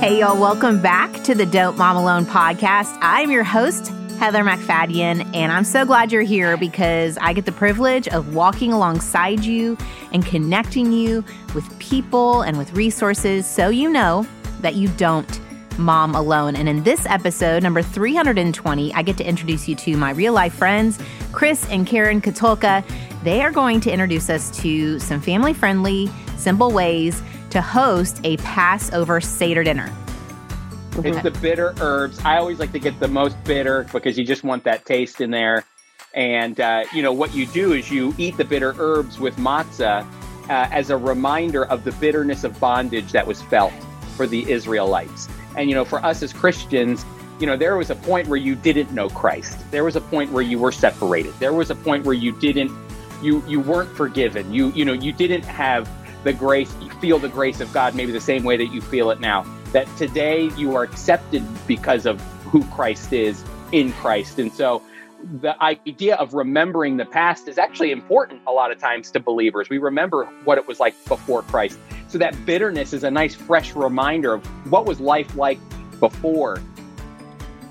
Hey, y'all, welcome back to the Don't Mom Alone podcast. I'm your host, Heather MacFadyen, and I'm so glad you're here because I get the privilege of walking alongside you and connecting you with people and with resources so you know that you don't mom alone. And in this episode, number 320, I get to introduce you to my real life friends, Chris and Karen Katulka. They are going to introduce us to some family friendly, simple ways to host a Passover Seder dinner. It's the bitter herbs. I always like to get the most bitter because you just want that taste in there. And, uh, you know, what you do is you eat the bitter herbs with matzah uh, as a reminder of the bitterness of bondage that was felt for the Israelites. And, you know, for us as Christians, you know, there was a point where you didn't know Christ. There was a point where you were separated. There was a point where you didn't, you, you weren't forgiven. You, you know, you didn't have the grace, you feel the grace of God maybe the same way that you feel it now. That today you are accepted because of who Christ is in Christ. And so the idea of remembering the past is actually important a lot of times to believers. We remember what it was like before Christ. So that bitterness is a nice, fresh reminder of what was life like before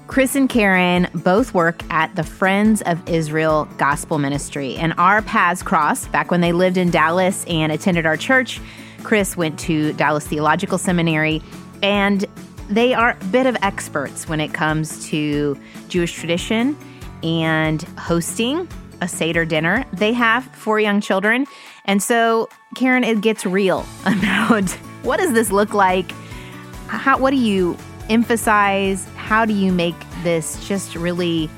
Chris and Karen both work at the Friends of Israel Gospel Ministry, and our paths crossed back when they lived in Dallas and attended our church. Chris went to Dallas Theological Seminary, and they are a bit of experts when it comes to Jewish tradition and hosting a Seder dinner. They have four young children. And so, Karen, it gets real about what does this look like? How, what do you emphasize? How do you make this just really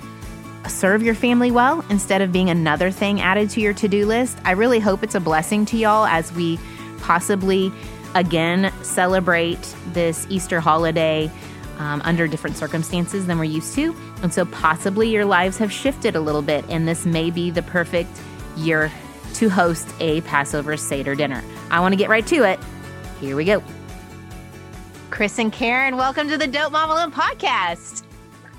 serve your family well instead of being another thing added to your to do list? I really hope it's a blessing to y'all as we possibly again celebrate this Easter holiday um, under different circumstances than we're used to. And so possibly your lives have shifted a little bit, and this may be the perfect year to host a Passover Seder dinner. I want to get right to it. Here we go. Chris and Karen, welcome to the Don't Mom Alone podcast.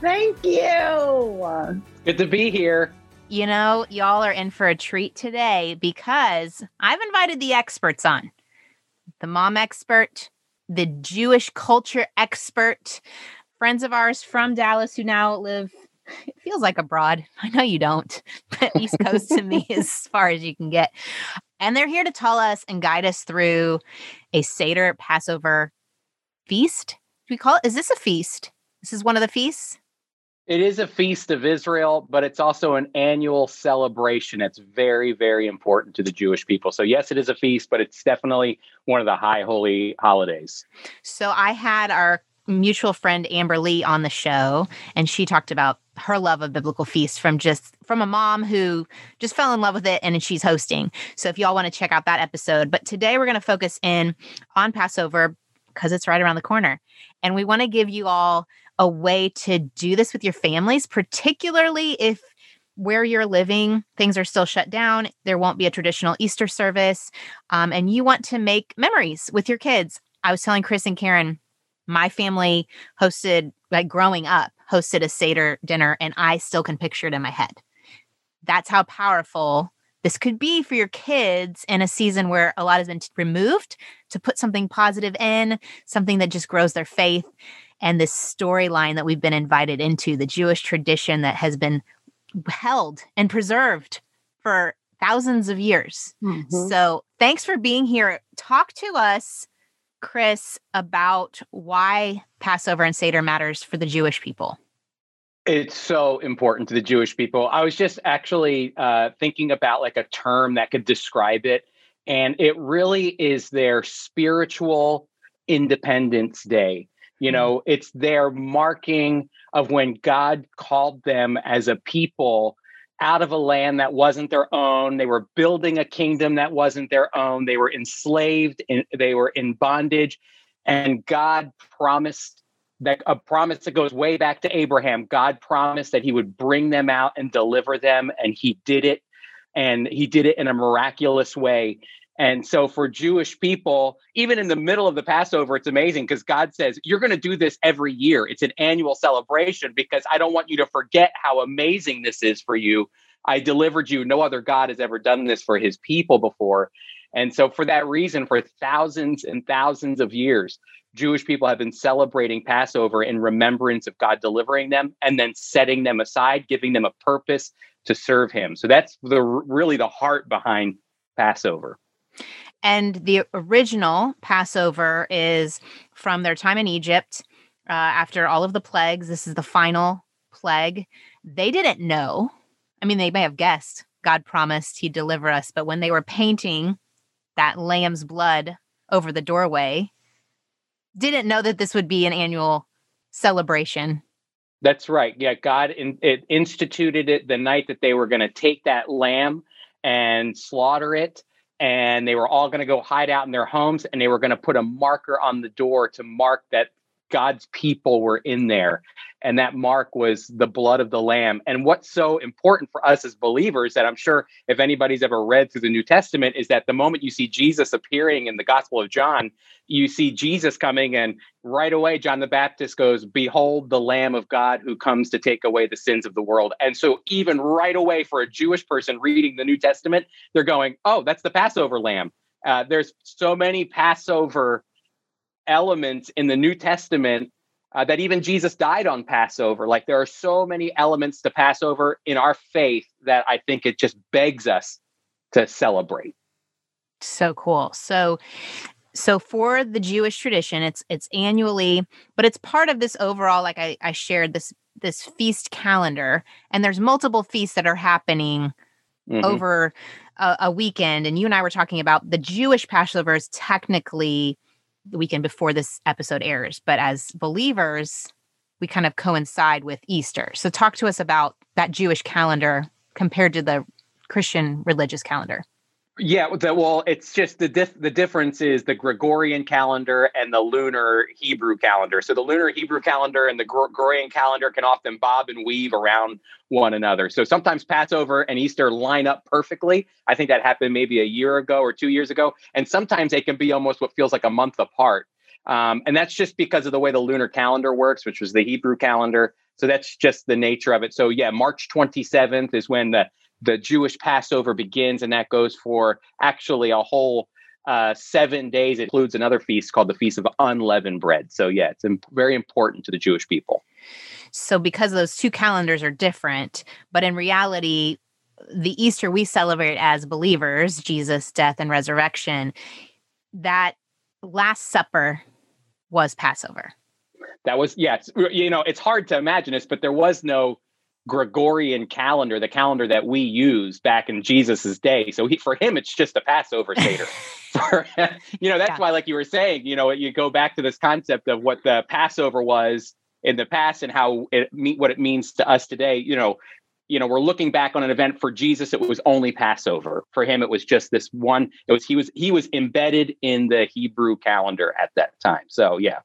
Thank you. Good to be here. You know, y'all are in for a treat today because I've invited the experts on the mom expert, the Jewish culture expert, friends of ours from Dallas who now live, it feels like abroad. I know you don't, but East Coast to me is as far as you can get. And they're here to tell us and guide us through a Seder Passover feast? Do we call it? Is this a feast? This is one of the feasts? It is a feast of Israel, but it's also an annual celebration. It's very, very important to the Jewish people. So, yes, it is a feast, but it's definitely one of the high holy holidays. So, I had our mutual friend Amber Lee on the show, and she talked about her love of biblical feasts from just from a mom who just fell in love with it and she's hosting. So if y'all want to check out that episode, but today we're going to focus in on Passover because it's right around the corner. And we want to give you all a way to do this with your families, particularly if where you're living, things are still shut down. There won't be a traditional Easter service. Um, and you want to make memories with your kids. I was telling Chris and Karen, my family hosted, like growing up, hosted a Seder dinner, and I still can picture it in my head. That's how powerful this could be for your kids in a season where a lot has been removed to put something positive in, something that just grows their faith. And this storyline that we've been invited into, the Jewish tradition that has been held and preserved for thousands of years. Mm-hmm. So, thanks for being here. Talk to us, Chris, about why Passover and Seder matters for the Jewish people. It's so important to the Jewish people. I was just actually uh, thinking about like a term that could describe it. And it really is their spiritual Independence Day. You mm. know, it's their marking of when God called them as a people out of a land that wasn't their own. They were building a kingdom that wasn't their own. They were enslaved and they were in bondage. And God promised that a promise that goes way back to Abraham. God promised that he would bring them out and deliver them, and he did it. And he did it in a miraculous way. And so, for Jewish people, even in the middle of the Passover, it's amazing because God says, You're going to do this every year. It's an annual celebration because I don't want you to forget how amazing this is for you. I delivered you. No other God has ever done this for his people before. And so, for that reason, for thousands and thousands of years, Jewish people have been celebrating Passover in remembrance of God delivering them and then setting them aside, giving them a purpose to serve him. So that's the really the heart behind Passover. And the original Passover is from their time in Egypt uh, after all of the plagues. This is the final plague. They didn't know. I mean, they may have guessed God promised he'd deliver us, but when they were painting that lamb's blood over the doorway, didn't know that this would be an annual celebration. That's right. Yeah, God in, it instituted it the night that they were going to take that lamb and slaughter it and they were all going to go hide out in their homes and they were going to put a marker on the door to mark that God's people were in there. And that mark was the blood of the Lamb. And what's so important for us as believers that I'm sure if anybody's ever read through the New Testament is that the moment you see Jesus appearing in the Gospel of John, you see Jesus coming, and right away, John the Baptist goes, Behold the Lamb of God who comes to take away the sins of the world. And so, even right away, for a Jewish person reading the New Testament, they're going, Oh, that's the Passover Lamb. Uh, there's so many Passover elements in the New Testament uh, that even Jesus died on Passover. Like there are so many elements to Passover in our faith that I think it just begs us to celebrate. So cool. So so for the Jewish tradition, it's it's annually, but it's part of this overall, like I, I shared this this feast calendar, and there's multiple feasts that are happening mm-hmm. over a, a weekend. And you and I were talking about the Jewish Passover is technically the weekend before this episode airs. But as believers, we kind of coincide with Easter. So talk to us about that Jewish calendar compared to the Christian religious calendar. Yeah, the, well, it's just the dif- the difference is the Gregorian calendar and the lunar Hebrew calendar. So the lunar Hebrew calendar and the Gregorian calendar can often bob and weave around one another. So sometimes Passover and Easter line up perfectly. I think that happened maybe a year ago or two years ago, and sometimes they can be almost what feels like a month apart. Um, and that's just because of the way the lunar calendar works, which was the Hebrew calendar. So that's just the nature of it. So yeah, March 27th is when the the Jewish Passover begins, and that goes for actually a whole uh, seven days. It includes another feast called the Feast of Unleavened Bread. So, yeah, it's imp- very important to the Jewish people. So, because those two calendars are different, but in reality, the Easter we celebrate as believers, Jesus' death and resurrection, that Last Supper was Passover. That was, yes. You know, it's hard to imagine this, but there was no Gregorian calendar, the calendar that we use back in Jesus's day. So he, for him, it's just a Passover Seder. for, you know, that's yeah. why, like you were saying, you know, you go back to this concept of what the Passover was in the past and how it what it means to us today. You know, you know, we're looking back on an event for Jesus. It was only Passover. For him, it was just this one. It was he was he was embedded in the Hebrew calendar at that time. So yeah.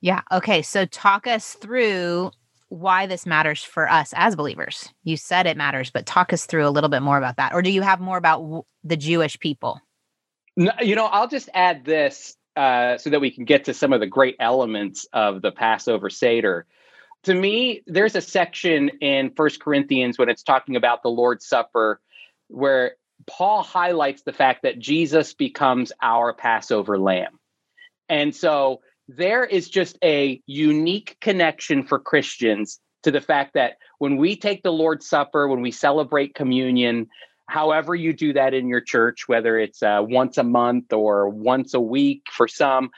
Yeah. Okay. So talk us through why this matters for us as believers. You said it matters, but talk us through a little bit more about that. Or do you have more about w- the Jewish people? No, you know, I'll just add this uh, so that we can get to some of the great elements of the Passover Seder. To me, there's a section in First Corinthians when it's talking about the Lord's Supper where Paul highlights the fact that Jesus becomes our Passover lamb. And so there is just a unique connection for Christians to the fact that when we take the Lord's Supper, when we celebrate communion, however you do that in your church, whether it's uh, once a month or once a week for some,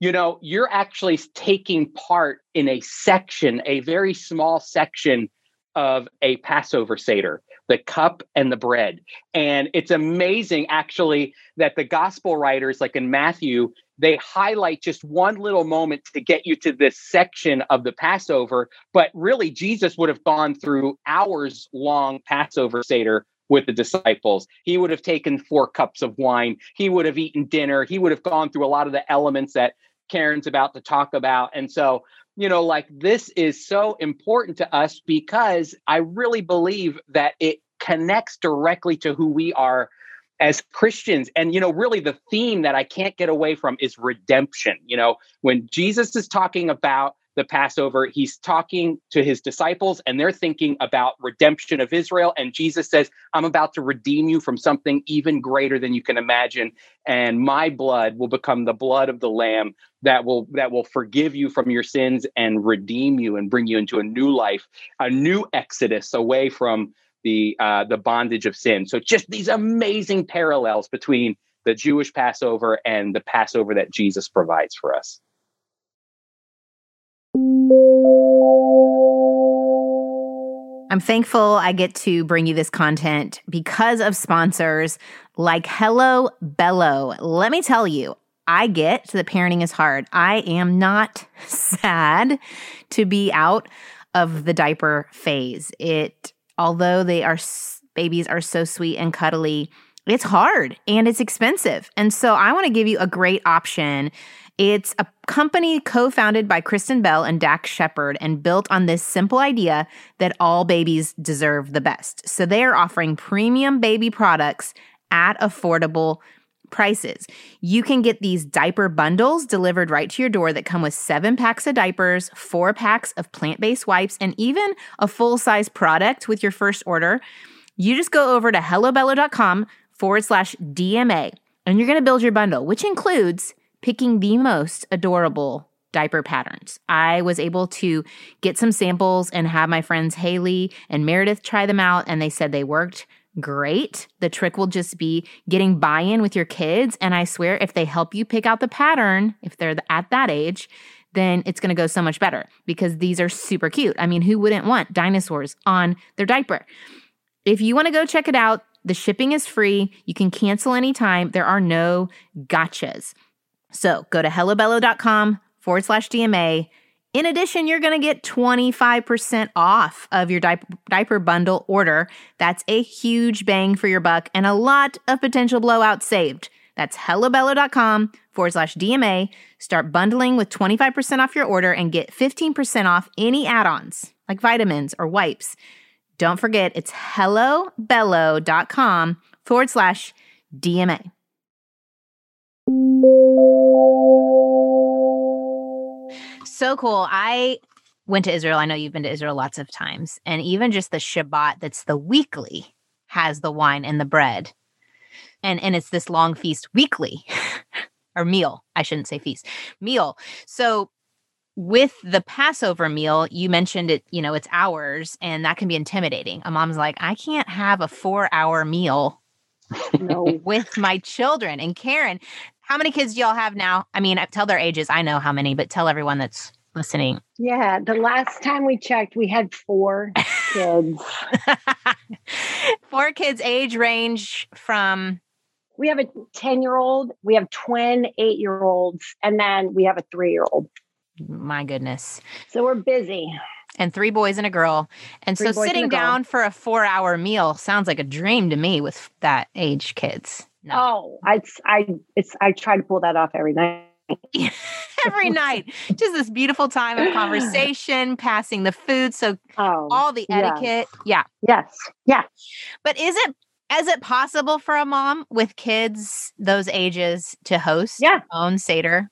you know, you're actually taking part in a section, a very small section of a Passover Seder, the cup and the bread. And it's amazing, actually, that the gospel writers, like in Matthew, they highlight just one little moment to get you to this section of the Passover. But really, Jesus would have gone through hours long Passover Seder with the disciples. He would have taken four cups of wine. He would have eaten dinner. He would have gone through a lot of the elements that Karen's about to talk about. And so, you know, like this is so important to us because I really believe that it connects directly to who we are as Christians. And, you know, really the theme that I can't get away from is redemption. You know, when Jesus is talking about the Passover, he's talking to his disciples and they're thinking about redemption of Israel. And Jesus says, I'm about to redeem you from something even greater than you can imagine. And my blood will become the blood of the Lamb that will that will forgive you from your sins and redeem you and bring you into a new life, a new exodus away from the uh, the bondage of sin. So just these amazing parallels between the Jewish Passover and the Passover that Jesus provides for us. I'm thankful I get to bring you this content because of sponsors like Hello Bello. Let me tell you, I get that parenting is hard. I am not sad to be out of the diaper phase. It, although they are babies are so sweet and cuddly, it's hard and it's expensive. And so I want to give you a great option it's a company co founded by Kristen Bell and Dax Shepard and built on this simple idea that all babies deserve the best. So they are offering premium baby products at affordable prices. You can get these diaper bundles delivered right to your door that come with seven packs of diapers, four packs of plant based wipes, and even a full size product with your first order. You just go over to hellobello.com forward slash DMA and you're going to build your bundle, which includes picking the most adorable diaper patterns. I was able to get some samples and have my friends Haley and Meredith try them out, and they said they worked great. The trick will just be getting buy in with your kids. And I swear, if they help you pick out the pattern, if they're at that age, then it's going to go so much better because these are super cute. I mean, who wouldn't want dinosaurs on their diaper? If you want to go check it out, the shipping is free. You can cancel anytime. There are no gotchas. So go to hellobello.com forward slash DMA. In addition, you're going to get 25% off of your diaper, bundle order. That's a huge bang for your buck and a lot of potential blowouts saved. That's hellobello.com forward slash DMA. Start bundling with 25% off your order and get 15% off any add ons like vitamins or wipes. Don't forget, it's hellobello.com forward slash DMA. So cool. I went to Israel. I know you've been to Israel lots of times. And even just the Shabbat that's the weekly has the wine and the bread. And and it's this long feast weekly or meal. I shouldn't say feast. Meal. So with the Passover meal, you mentioned it, you know, it's hours and that can be intimidating. A mom's like, I can't have a four hour meal no. with my children. And Karen, how many kids do y'all have now? I mean, uh, tell their ages. I know how many, but tell everyone that's listening. Yeah, the last time we checked, we had four kids. four kids, age range from. We have a 10 year old, we have twin eight year olds, and then we have a three year old. My goodness. So we're busy. And three boys and a girl. And three so sitting down for a four hour meal sounds like a dream to me with that age kids. No. Oh, I I it's I try to pull that off every night. every night. Just this beautiful time of conversation, passing the food. So oh, all the etiquette. Yeah. Yes. Yeah. But is it is it possible for a mom with kids those ages to host yeah. own Seder?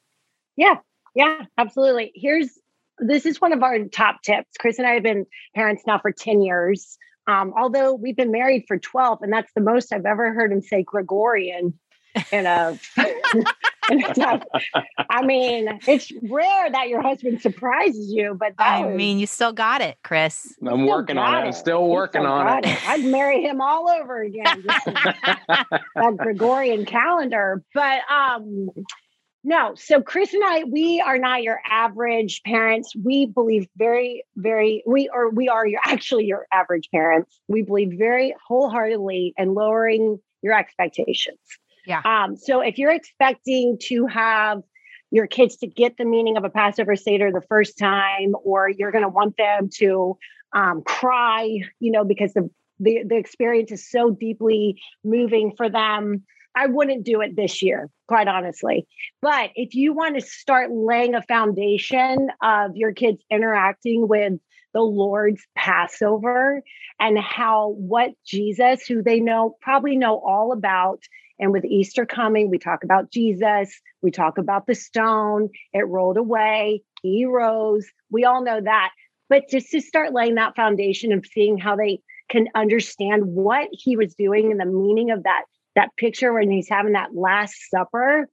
Yeah. Yeah, absolutely. Here's this is one of our top tips. Chris and I have been parents now for 10 years. Um, although we've been married for 12, and that's the most I've ever heard him say Gregorian in a. in a I mean, it's rare that your husband surprises you, but I was, mean, you still got it, Chris. I'm working on it. it. I'm still working still on it. it. I'd marry him all over again. that Gregorian calendar, but um, no. So Chris and I, we are not your average parents. We believe very, very, we are, we are your actually your average parents. We believe very wholeheartedly in lowering your expectations. Yeah. Um, so if you're expecting to have your kids to get the meaning of a Passover Seder the first time, or you're going to want them to um, cry, you know, because the, the the experience is so deeply moving for them I wouldn't do it this year, quite honestly. But if you want to start laying a foundation of your kids interacting with the Lord's Passover and how what Jesus, who they know probably know all about And with Easter coming, we talk about Jesus, we talk about the stone, it rolled away, he rose. We all know that. But just to start laying that foundation of seeing how they can understand what he was doing and the meaning of that that picture when he's having that last supper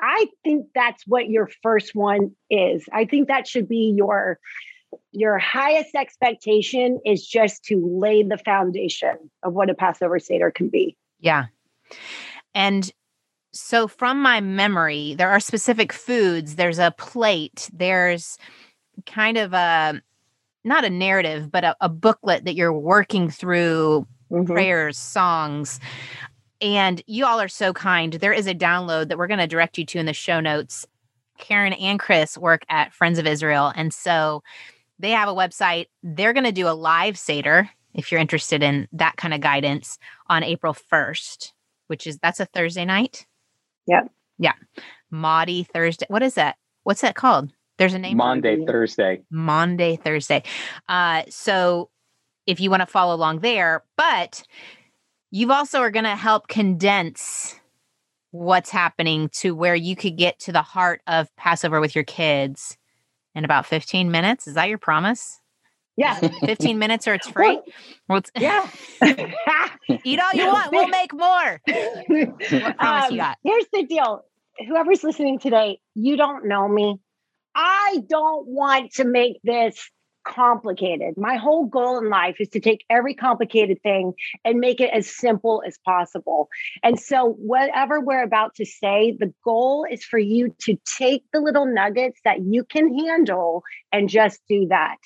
i think that's what your first one is i think that should be your your highest expectation is just to lay the foundation of what a passover seder can be yeah and so from my memory there are specific foods there's a plate there's kind of a not a narrative, but a, a booklet that you're working through mm-hmm. prayers, songs. And you all are so kind. There is a download that we're going to direct you to in the show notes. Karen and Chris work at Friends of Israel. And so they have a website. They're going to do a live Seder if you're interested in that kind of guidance on April 1st, which is that's a Thursday night. Yeah. Yeah. Maundy Thursday. What is that? What's that called? There's a name. Maundy Thursday. Maundy Thursday. Uh, so if you want to follow along there, but you also are going to help condense what's happening to where you could get to the heart of Passover with your kids in about 15 minutes. Is that your promise? Yeah. 15 minutes or it's free? Well, it's, yeah. Eat all you want. We'll make more. What promise um, you got? Here's the deal. Whoever's listening today, you don't know me. I don't want to make this complicated. My whole goal in life is to take every complicated thing and make it as simple as possible. And so, whatever we're about to say, the goal is for you to take the little nuggets that you can handle and just do that.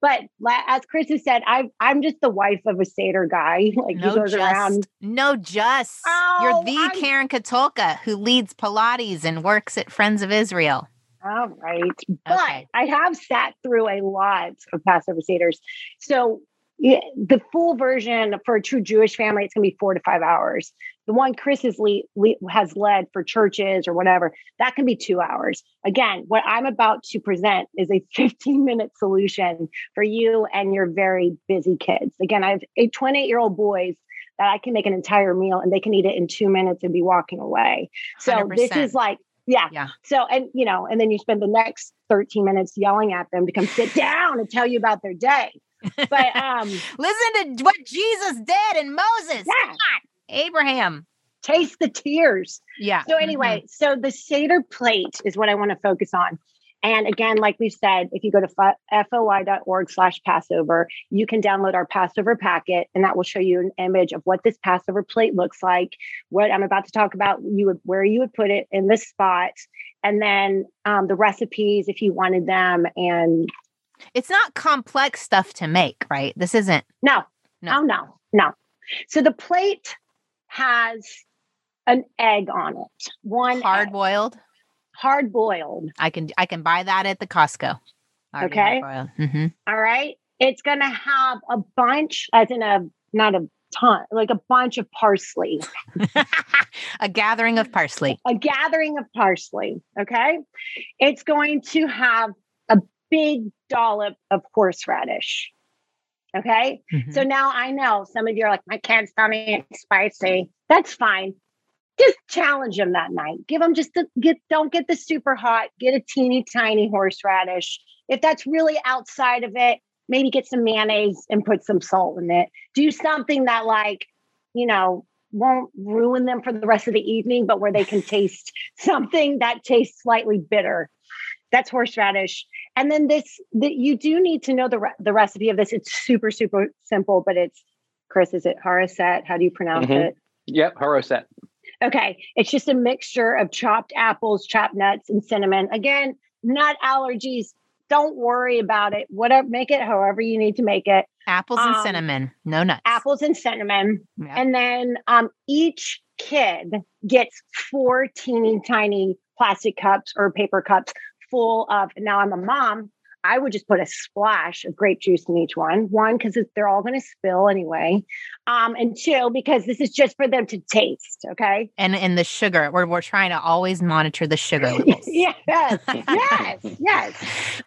But as Chris has said, I, I'm just the wife of a Seder guy. Like no he goes just, around. No, just. Oh, You're the I'm, Karen Katulka who leads Pilates and works at Friends of Israel. All right. But okay. I have sat through a lot of Passover Seders. So yeah, the full version for a true Jewish family, it's going to be four to five hours. The one Chris has, le- le- has led for churches or whatever, that can be two hours. Again, what I'm about to present is a 15 minute solution for you and your very busy kids. Again, I have a 28 year old boys that I can make an entire meal and they can eat it in two minutes and be walking away. So 100%. this is like yeah. Yeah. So, and you know, and then you spend the next 13 minutes yelling at them to come sit down and tell you about their day. But um listen to what Jesus did and Moses. Yeah. Abraham. Taste the tears. Yeah. So anyway, mm-hmm. so the Seder plate is what I want to focus on. And again, like we said, if you go to foi.org slash Passover, you can download our Passover packet, and that will show you an image of what this Passover plate looks like, what I'm about to talk about, you would where you would put it in this spot, and then um, the recipes if you wanted them. And it's not complex stuff to make, right? This isn't. No, no, oh, no, no. So the plate has an egg on it. One hard boiled hard boiled. I can I can buy that at the Costco. Okay. Mm-hmm. All right. It's going to have a bunch, as in a not a ton, like a bunch of parsley. a gathering of parsley. A gathering of parsley. Okay. It's going to have a big dollop of horseradish. Okay. Mm-hmm. So now I know some of you are like, my kids it's spicy. That's fine just challenge them that night. Give them just a, get don't get the super hot, get a teeny tiny horseradish. If that's really outside of it, maybe get some mayonnaise and put some salt in it. Do something that like, you know, won't ruin them for the rest of the evening, but where they can taste something that tastes slightly bitter. That's horseradish. And then this, that you do need to know the re- the recipe of this. It's super super simple, but it's Chris. Is it haroset? How do you pronounce mm-hmm. it? Yep, haroset. Okay. It's just a mixture of chopped apples, chopped nuts, and cinnamon. Again, nut allergies. Don't worry about it. Whatever, make it however you need to make it. Apples and um, cinnamon, no nuts. Apples and cinnamon. And then um, each kid gets four teeny tiny plastic cups or paper cups full of. Now I'm a mom, I would just put a splash of grape juice in each one. One, because they're all going to spill anyway. Um, and two, because this is just for them to taste. Okay. And and the sugar, we're, we're trying to always monitor the sugar levels. yes. Yes. yes.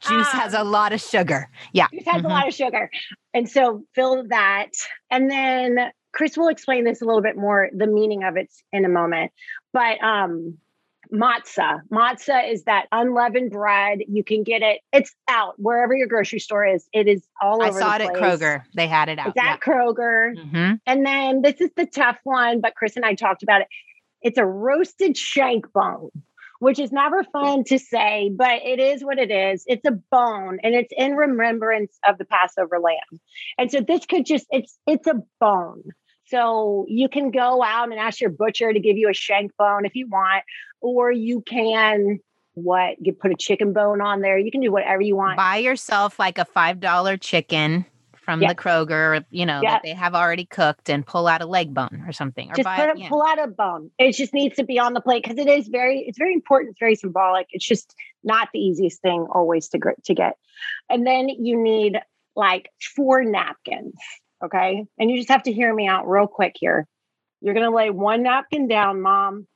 Juice um, has a um, lot of sugar. Yeah. Juice has mm-hmm. a lot of sugar. And so fill that. And then Chris will explain this a little bit more, the meaning of it in a moment. But um, matzah, matzah is that unleavened bread. You can get it. It's out wherever your grocery store is. It is all I over. I saw it at. Kroger. They had it out. It's at Kroger. hmm And then this is the tough one, but Chris and I talked about it. It's a roasted shank bone, which is never fun to say, but it is what it is. It's a bone and it's in remembrance of the Passover lamb. And so this could just it's it's a bone. So you can go out and ask your butcher to give you a shank bone if you want, or you can what you put a chicken bone on there. You can do whatever you want. Buy yourself like a five dollar chicken from Yeah. the Kroger, you know, Yeah. that they have already cooked, and pull out a leg bone or something. Or just buy, put a, yeah. pull out a bone. It just needs to be on the plate because it is very, it's very important. It's very symbolic. It's just not the easiest thing always to to get. And then you need like four napkins. Okay, and you just have to hear me out real quick here. You're gonna lay one napkin down, mom.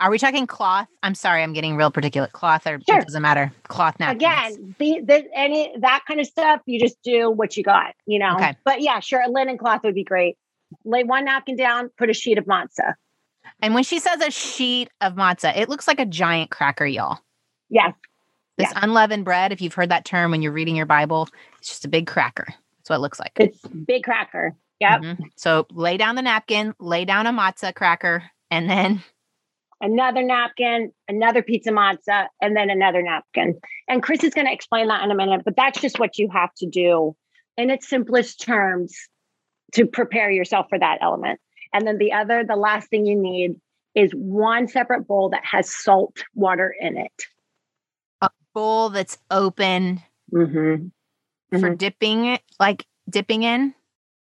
Are we talking cloth? I'm sorry, I'm getting real particular. Cloth or Sure. it doesn't matter. Cloth napkins. Again, the, the any that kind of stuff, you just do what you got, you know. Okay. But yeah, sure, a linen cloth would be great. Lay one napkin down, put a sheet of matzah. And when she says a sheet of matzah, it looks like a giant cracker, y'all. Yes, This unleavened bread, if you've heard that term when you're reading your Bible, it's just a big cracker. That's what it looks like. it's big cracker. Yep. Mhm. So lay down the napkin, lay down a matzah cracker, and then another napkin, another pizza matzah, and then another napkin. And Chris is going to explain that in a minute, but that's just what you have to do in its simplest terms to prepare yourself for that element. And then the other, the last thing you need is one separate bowl that has salt water in it. A bowl that's open Mm-hmm. For Mhm. dipping it, like dipping in.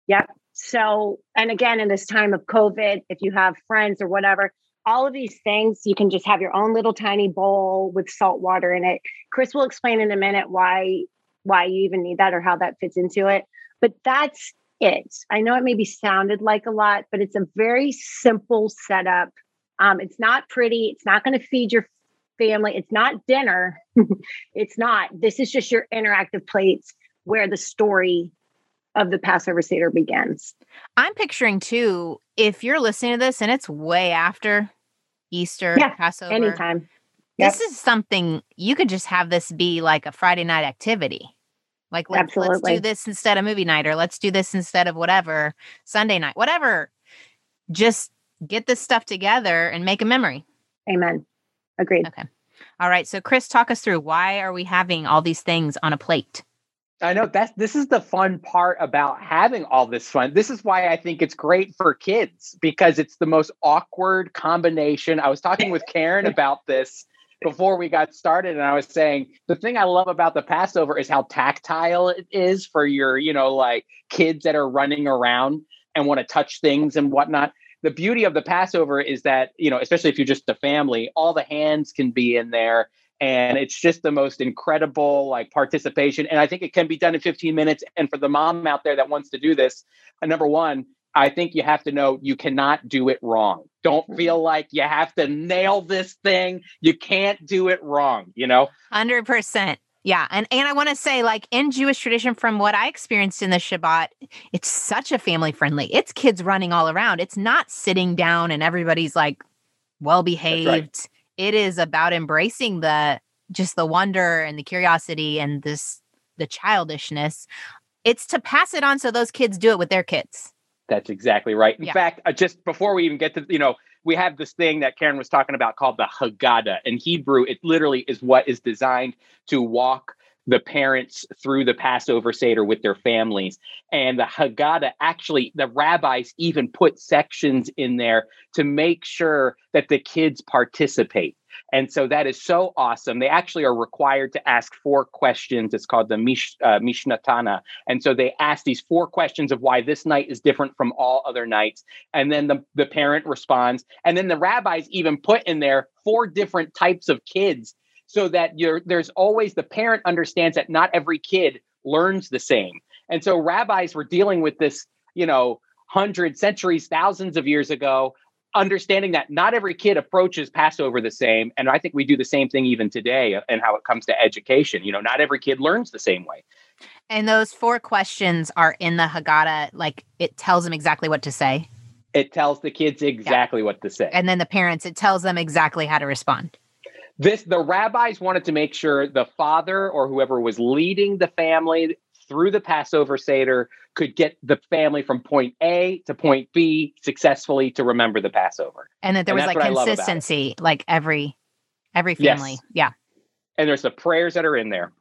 Yep. So, and again, in this time of COVID, if you have friends or whatever, all of these things, you can just have your own little tiny bowl with salt water in it. Chris will explain in a minute why why you even need that or how that fits into it. But that's it. I know it maybe sounded like a lot, but it's a very simple setup. Um, it's not pretty. It's not going to feed your family. It's not dinner. it's not. This is just your interactive plates where the story of the Passover Seder begins. I'm picturing too, if you're listening to this and it's way after Easter, Yeah, Passover, Anytime. this is something you could just have this be like a Friday night activity. Like let's, let's do this instead of movie night, or let's do this instead of whatever Sunday night, whatever. Just get this stuff together and make a memory. Amen. Agreed. Okay. All right. So, Chris, talk us through why are we having all these things on a plate? I know that's this is the fun part about having all this fun. This is why I think it's great for kids because it's the most awkward combination. I was talking with Karen about this before we got started and I was saying the thing I love about the Passover is how tactile it is for your, you know, like kids that are running around and want to touch things and whatnot. The beauty of the Passover is that, you know, especially if you're just a family, all the hands can be in there and it's just the most incredible like participation and i think it can be done in 15 minutes and for the mom out there that wants to do this uh, number one i think you have to know you cannot do it wrong don't feel like you have to nail this thing you can't do it wrong you know Hundred percent. Yeah. And and I want to say, like in Jewish tradition, from what I experienced in the Shabbat, it's such a family friendly. It's kids running all around. It's not sitting down and everybody's like well behaved. It is about embracing the just the wonder and the curiosity and this the childishness. It's to pass it on so those kids do it with their kids. That's exactly right. In Yeah. fact, uh, just before we even get to, you know, we have this thing that Karen was talking about called the Haggadah. In Hebrew, it literally is what is designed to walk the parents through the Passover Seder with their families. And the Haggadah actually, the rabbis even put sections in there to make sure that the kids participate. And so that is so awesome. They actually are required to ask four questions. It's called the Mish, uh, Mishnatana. And so they ask these four questions of why this night is different from all other nights. And then the, the parent responds. And then the rabbis even put in there four different types of kids so that you're, there's always the parent understands that not every kid learns the same. And so rabbis were dealing with this, you know, hundreds, centuries, thousands of years ago, understanding that not every kid approaches Passover the same. And I think we do the same thing even today and how it comes to education. You know, not every kid learns the same way. And those four questions are in the Haggadah, like it tells them exactly what to say. It tells the kids exactly yeah. what to say. And then the parents, it tells them exactly how to respond. This the rabbis wanted to make sure the father or whoever was leading the family through the Passover Seder could get the family from point A to point B successfully to remember the Passover. And that there and was like consistency, like every every family. Yes. Yeah. And there's the prayers that are in there.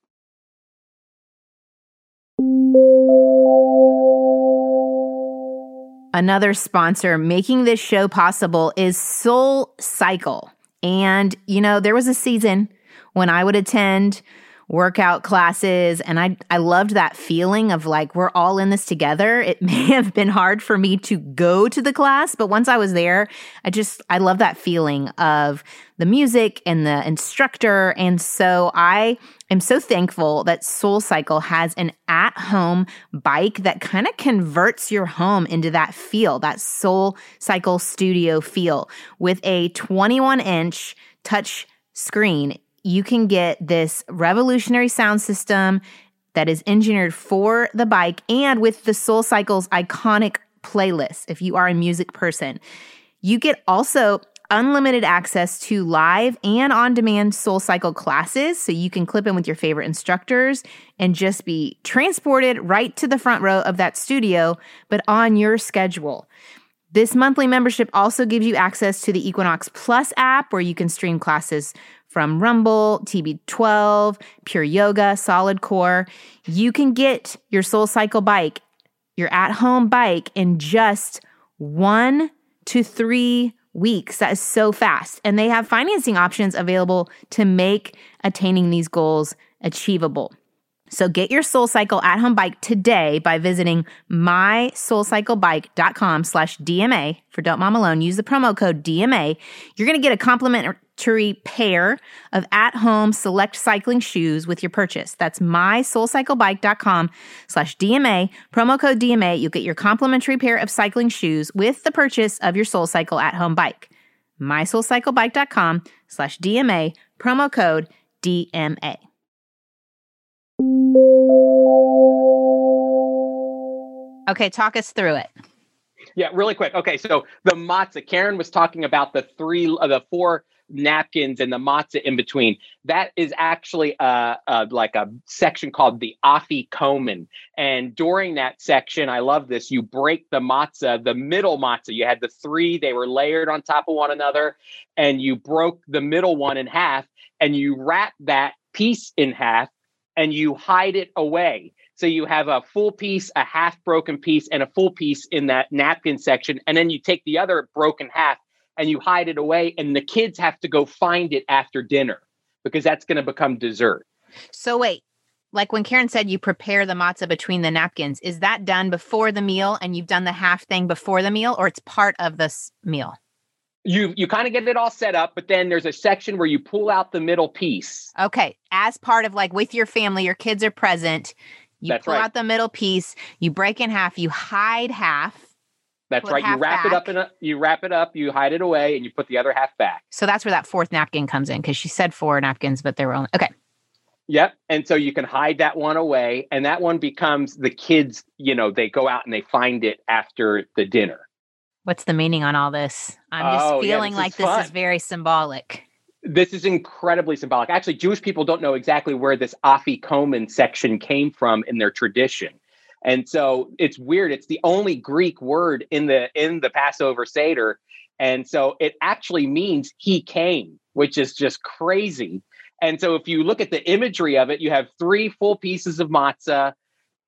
Another sponsor making this show possible is Soul Cycle. And, you know, there was a season when I would attend workout classes and I I loved that feeling of like we're all in this together. It may have been hard for me to go to the class, but once I was there, I just I love that feeling of the music and the instructor and so I am so thankful that Soul Cycle has an at-home bike that kind of converts your home into that feel, that Soul Cycle studio feel with a 21-inch touch screen you can get this revolutionary sound system that is engineered for the bike and with the Soul Cycle's iconic playlist if you are a music person. You get also unlimited access to live and on demand Soul Cycle classes. So you can clip in with your favorite instructors and just be transported right to the front row of that studio, but on your schedule. This monthly membership also gives you access to the Equinox Plus app where you can stream classes from Rumble, TB12, Pure Yoga, Solid Core. You can get your Soul Cycle bike, your at home bike, in just one to three weeks. That is so fast. And they have financing options available to make attaining these goals achievable. So get your Soul Cycle at home bike today by visiting mysoulcyclebike.com slash DMA for Don't Mom Alone. Use the promo code DMA. You're going to get a complimentary pair of at-home select cycling shoes with your purchase. That's mysoulcyclebike.com slash DMA. Promo code DMA. You'll get your complimentary pair of cycling shoes with the purchase of your Soul Cycle at-home bike. mysoulcyclebike.com slash DMA. Promo code DMA. Okay, talk us through it. Yeah, really quick. Okay, so the matzah. Karen was talking about the three, uh, the four napkins and the matzah in between. That is actually uh, uh, like a section called the afikomen. And during that section, I love this. You break the matzah, the middle matzah. You had the three; they were layered on top of one another, and you broke the middle one in half, and you wrap that piece in half, and you hide it away. So you have a full piece, a half broken piece, and a full piece in that napkin section. And then you take the other broken half and you hide it away, and the kids have to go find it after dinner because that's going to become dessert. So wait, like when Karen said you prepare the matzah between the napkins, is that done before the meal and you've done the half thing before the meal, or it's part of this meal? You you kind of get it all set up but then there's a section where you pull out the middle piece okay as part of like with your family your kids are present you That's pull right. out the middle piece you break in half you hide half that's right you wrap back. it up in a you wrap it up you hide it away and you put the other half back so that's where that fourth napkin comes in because she said four napkins but there were only okay Yep. And so you can hide that one away, and that one becomes the kids, you know, they go out and they find it after the dinner. What's the meaning on all this? I'm just oh, feeling yeah, like this is very symbolic. This is incredibly symbolic. Actually, Jewish people don't know exactly where this afikomen section came from in their tradition. And so it's weird. It's the only Greek word in the in the Passover Seder. And so it actually means he came, which is just crazy. And so if you look at the imagery of it, you have three full pieces of matzah,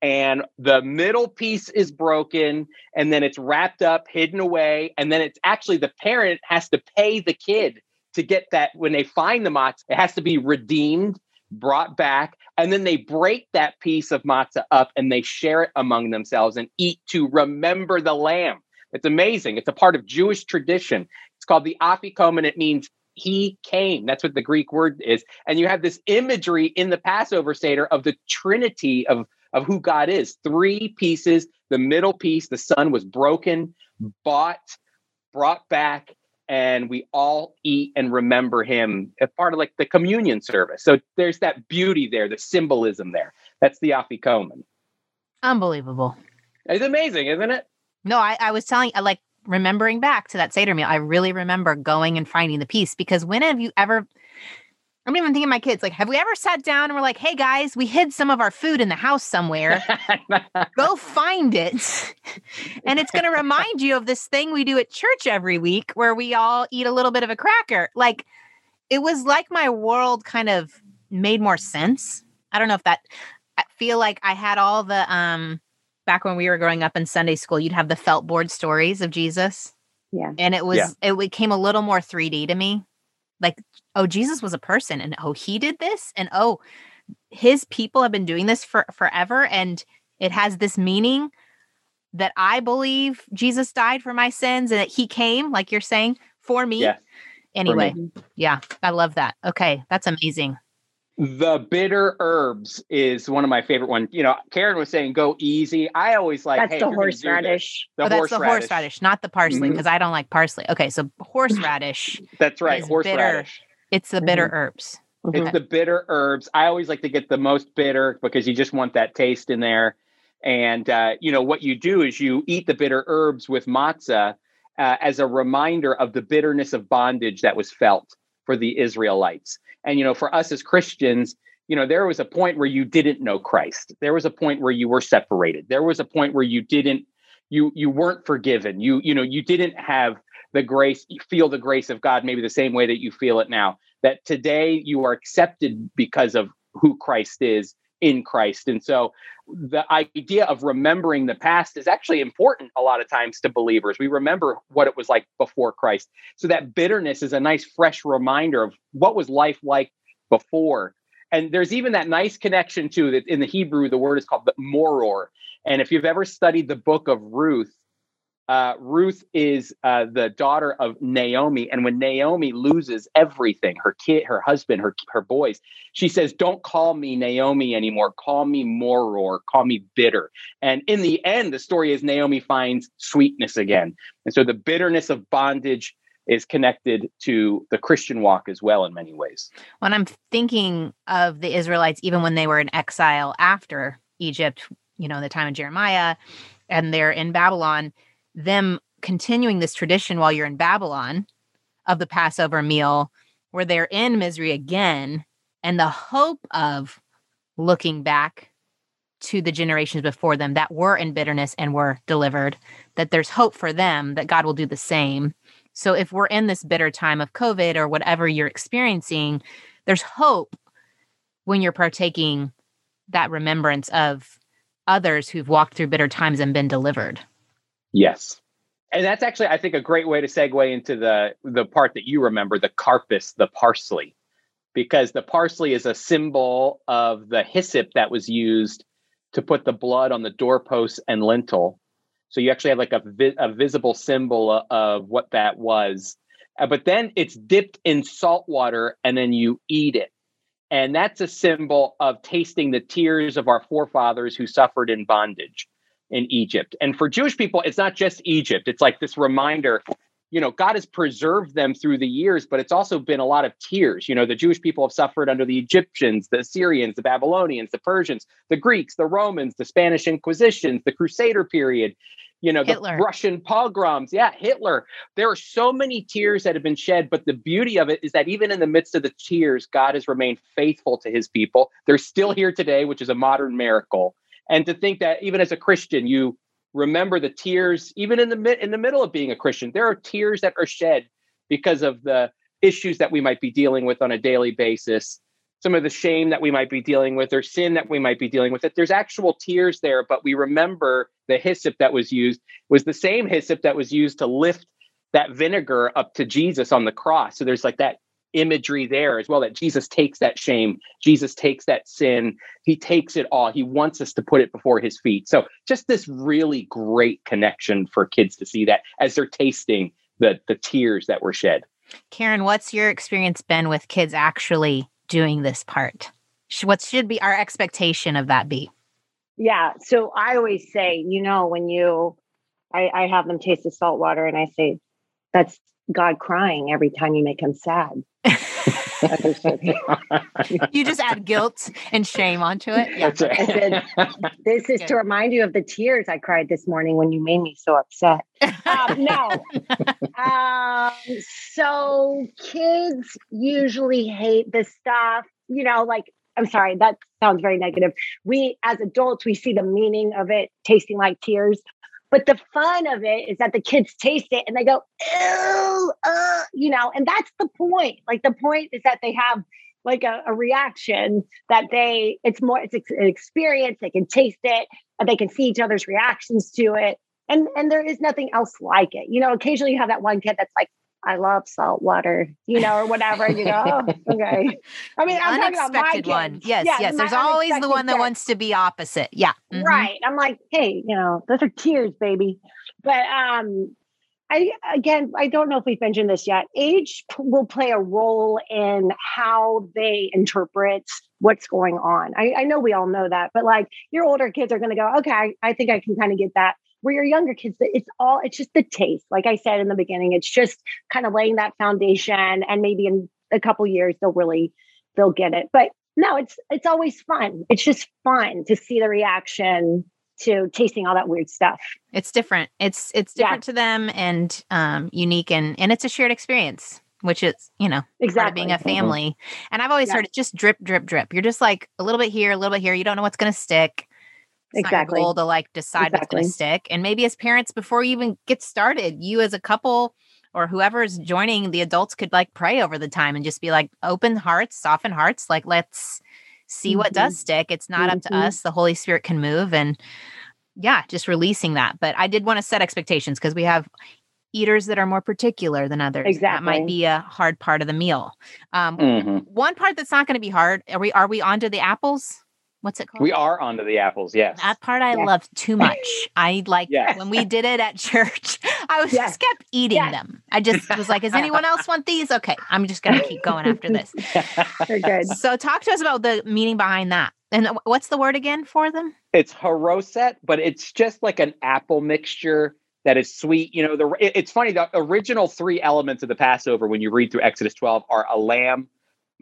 and the middle piece is broken and then it's wrapped up hidden away and then it's actually the parent has to pay the kid to get that when they find the matzah it has to be redeemed brought back and then they break that piece of matzah up and they share it among themselves and eat to remember the lamb it's amazing it's a part of jewish tradition it's called the afikomen it means he came. That's what the Greek word is. And you have this imagery in the Passover Seder of the Trinity of of who God is. Three pieces. The middle piece, the son was broken, bought, brought back, and we all eat and remember him as part of like the communion service. So there's that beauty there, the symbolism there. That's the afikomen. Unbelievable. It's amazing, isn't it? No, I, I was telling I like remembering back to that Seder meal, I really remember going and finding the piece because when have you ever I'm even thinking my kids, like, have we ever sat down and we're like, hey guys, we hid some of our food in the house somewhere. Go find it. and it's going to remind you of this thing we do at church every week where we all eat a little bit of a cracker. Like, it was like my world kind of made more sense. I don't know if that, I feel like I had all the, um, back when we were growing up in Sunday school, you'd have the felt board stories of Jesus. Yeah. And it was, yeah. it became a little more 3D to me. Like oh, Jesus was a person and oh, he did this and oh, his people have been doing this for forever and it has this meaning that I believe Jesus died for my sins and that he came, like you're saying, for me. Yeah, anyway, me. yeah, I love that. Okay, that's amazing. The bitter herbs is one of my favorite ones. You know, Karen was saying go easy. I always like that's hey, the horseradish. The oh, that's the horseradish, not the parsley, because mm-hmm. I don't like parsley. Okay, so horseradish. that's right, horseradish. It's the bitter mm-hmm. herbs. It's the bitter herbs. I always like to get the most bitter because you just want that taste in there. And uh, you know what you do is you eat the bitter herbs with matzah uh, as a reminder of the bitterness of bondage that was felt for the Israelites. And you know, for us as Christians, you know, there was a point where you didn't know Christ. There was a point where you were separated. There was a point where you didn't you you weren't forgiven. You you know, you didn't have the grace, feel the grace of God maybe the same way that you feel it now. That today you are accepted because of who Christ is in Christ. And so the idea of remembering the past is actually important a lot of times to believers. We remember what it was like before Christ. So that bitterness is a nice, fresh reminder of what was life like before. And there's even that nice connection too that in the Hebrew, the word is called the moror. And if you've ever studied the book of Ruth, uh, Ruth is uh, the daughter of Naomi, and when Naomi loses everything, her kid, her husband, her her boys, she says, "Don't call me Naomi anymore. Call me Moror. Call me bitter." And in the end, the story is Naomi finds sweetness again, and so the bitterness of bondage is connected to the Christian walk as well in many ways. When I'm thinking of the Israelites, even when they were in exile after Egypt, you know, the time of Jeremiah, and they're in Babylon them continuing this tradition while you're in Babylon of the Passover meal, where they're in misery again, and the hope of looking back to the generations before them that were in bitterness and were delivered, that there's hope for them that God will do the same. So if we're in this bitter time of COVID or whatever you're experiencing, there's hope when you're partaking that remembrance of others who've walked through bitter times and been delivered. Yes. And that's actually, I think, a great way to segue into the the part that you remember, the karpas, the parsley, because the parsley is a symbol of the hyssop that was used to put the blood on the doorposts and lintel. So you actually have like a, vi- a visible symbol of what that was. Uh, but then it's dipped in salt water and then you eat it. And that's a symbol of tasting the tears of our forefathers who suffered in bondage in Egypt. And for Jewish people, it's not just Egypt. It's like this reminder, you know, God has preserved them through the years, but it's also been a lot of tears. You know, the Jewish people have suffered under the Egyptians, the Assyrians, the Babylonians, the Persians, the Greeks, the Romans, the Spanish Inquisitions, the Crusader period, you know, Hitler. the Russian pogroms. Yeah, Hitler. There are so many tears that have been shed, but the beauty of it is that even in the midst of the tears, God has remained faithful to his people. They're still here today, which is a modern miracle and to think that even as a christian you remember the tears even in the in the middle of being a christian there are tears that are shed because of the issues that we might be dealing with on a daily basis. Some of the shame that we might be dealing with or sin that we might be dealing with that there's actual tears there but we remember the hyssop that was used was the same hyssop that was used to lift that vinegar up to Jesus on the cross. So there's like that imagery there as well that Jesus takes that shame, Jesus takes that sin, he takes it all. He wants us to put it before his feet. So just this really great connection for kids to see that as they're tasting the the tears that were shed. Karen, what's your experience been with kids actually doing this part? What should be our expectation of that be? Yeah. So I always say, you know, when you, I, I have them taste the salt water and I say, that's God crying every time you make him sad. You just add guilt and shame onto it. Yeah. That's right. I said, This is Good. to remind you of the tears I cried this morning when you made me so upset. Um, no. um, so kids usually hate the stuff. You know, like I'm sorry, that sounds very negative. We as adults, we see the meaning of it tasting like tears. But the fun of it is that the kids taste it and they go, ew, uh, you know, and that's the point. Like the point is that they have like a, a reaction that they, it's more, it's an experience. They can taste it and they can see each other's reactions to it. And and there is nothing else like it. You know, occasionally you have that one kid that's like, I love salt water, you know, or whatever. You know, oh, okay. I mean, I'm talking about my unexpected one. Yes, Yeah, yes. There's always the one that kid. wants to be opposite. Yeah. Mhm. Right. I'm like, hey, you know, those are tears, baby. But um, I again, I don't know if we've mentioned this yet. Age will play a role in how they interpret what's going on. I, I know we all know that, but like your older kids are going to go, okay, I, I think I can kind of get that. Where your younger kids, it's all it's just the taste. Like I said in the beginning, it's just kind of laying that foundation, and maybe in a couple years they'll really they'll get it. But no, it's it's always fun. It's just fun to see the reaction to tasting all that weird stuff. It's different. It's it's Yeah. different to them and um unique and and it's a shared experience, which is, you know, Exactly. being a family. And I've always Yeah. heard it just drip, drip, drip. You're just like a little bit here, a little bit here. You don't know what's gonna stick. It's Exactly. goal to like decide what's Exactly. gonna stick. And maybe as parents, before you even get started, you as a couple or whoever is joining, the adults could like pray over the time and just be like open hearts, soften hearts. Like let's see what Mhm. does stick. It's not up to Mhm. us. The Holy Spirit can move and yeah, just releasing that. But I did want to set expectations because we have eaters that are more particular than others. Exactly. That might be a hard part of the meal. Um, Mhm. One part that's not going to be hard. Are we? Are we onto the apples? What's it called? We are onto the apples, yes. That part I Yeah. loved too much. I like Yes. when we did it at church. I was Yes. just kept eating Yes. them. I just was like, "Does anyone else want these?" Okay, I'm just gonna keep going after this. They're good. So, talk to us about the meaning behind that. And what's the word again for them? it's haroset, but it's just like an apple mixture that is sweet. You know, the it's funny. The original three elements of the Passover, when you read through Exodus 12, are a lamb,